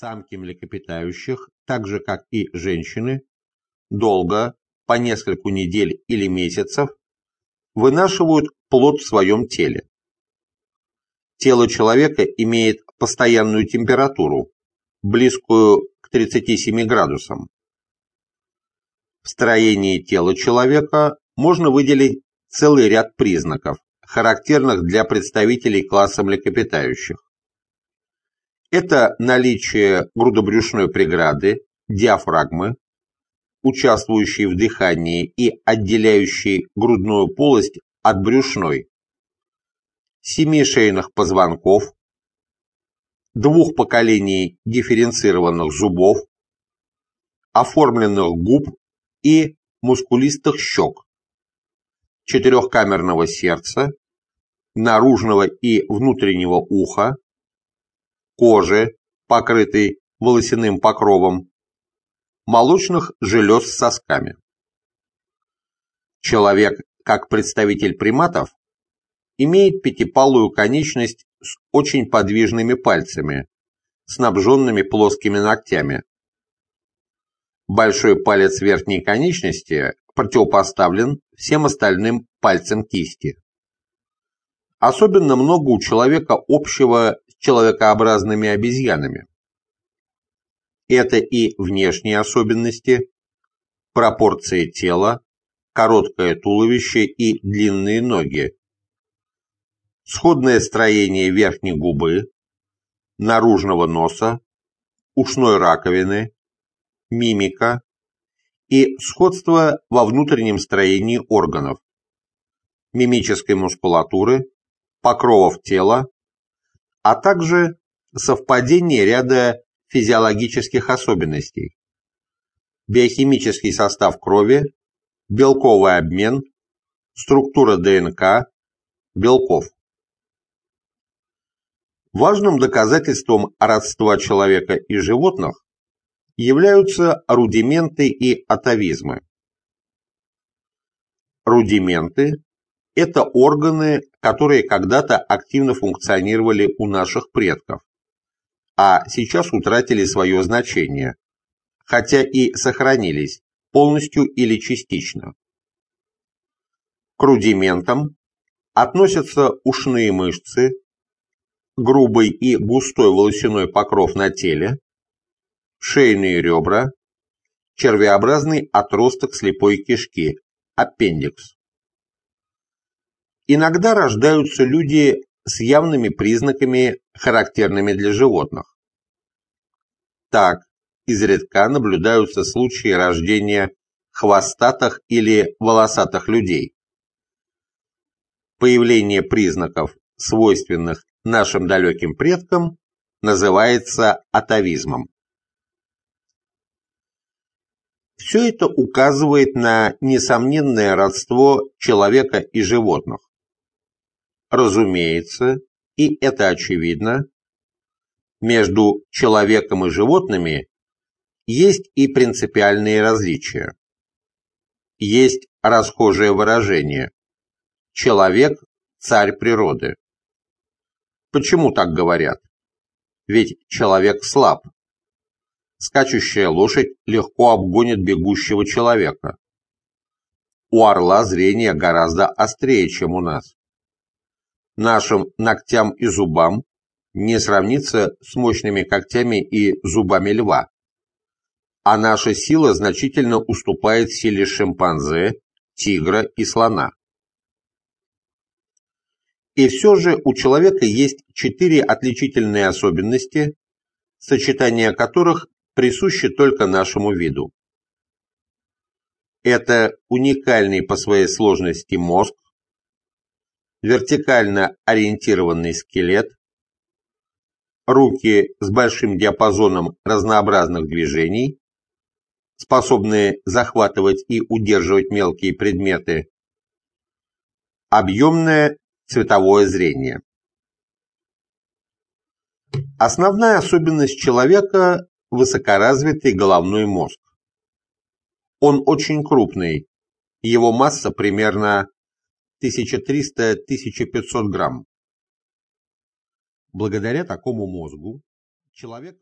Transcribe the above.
Самки млекопитающих, так же как и женщины, долго, по нескольку недель или месяцев, вынашивают плод в своем теле. Тело человека имеет постоянную температуру, близкую к 37 градусам. В строении тела человека можно выделить целый ряд признаков, характерных для представителей класса млекопитающих. Это наличие грудобрюшной преграды, диафрагмы, участвующей в дыхании и отделяющей грудную полость от брюшной, семи шейных позвонков, двух поколений дифференцированных зубов, оформленных губ и мускулистых щек, четырехкамерного сердца, наружного и внутреннего уха, кожи, покрытой волосяным покровом, молочных желез с сосками. Человек, как представитель приматов, имеет пятипалую конечность с очень подвижными пальцами, снабженными плоскими ногтями. Большой палец верхней конечности противопоставлен всем остальным пальцам кисти. Особенно много у человека общего человекообразными обезьянами. Это и внешние особенности, пропорции тела, короткое туловище и длинные ноги, сходное строение верхней губы, наружного носа, ушной раковины, мимика и сходство во внутреннем строении органов, мимической мускулатуры, покровов тела, а также совпадение ряда физиологических особенностей, биохимический состав крови, белковый обмен, структура ДНК, белков. Важным доказательством родства человека и животных являются рудименты и атовизмы. Рудименты – это органы, которые когда-то активно функционировали у наших предков, а сейчас утратили свое значение, хотя и сохранились полностью или частично. К рудиментам относятся ушные мышцы, грубый и густой волосяной покров на теле, шейные ребра, червеобразный отросток слепой кишки, аппендикс. Иногда рождаются люди с явными признаками, характерными для животных. Так, изредка наблюдаются случаи рождения хвостатых или волосатых людей. Появление признаков, свойственных нашим далеким предкам называется атовизмом. Все это указывает на несомненное родство человека и животных. Разумеется, и это очевидно, между человеком и животными есть и принципиальные различия. Есть расхожее выражение «человек – царь природы». Почему так говорят? Ведь человек слаб. Скачущая лошадь легко обгонит бегущего человека. У орла зрение гораздо острее, чем у нас. Нашим ногтям и зубам не сравнится с мощными когтями и зубами льва. А наша сила значительно уступает силе шимпанзе, тигра и слона. И все же у человека есть четыре отличительные особенности, сочетание которых присуще только нашему виду. Это уникальный по своей сложности мозг, вертикально ориентированный скелет, руки с большим диапазоном разнообразных движений, способные захватывать и удерживать мелкие предметы, объемное цветовое зрение. Основная особенность человека – высокоразвитый головной мозг. Он очень крупный, его масса примерно 1300-1500 грамм. Благодаря такому мозгу человек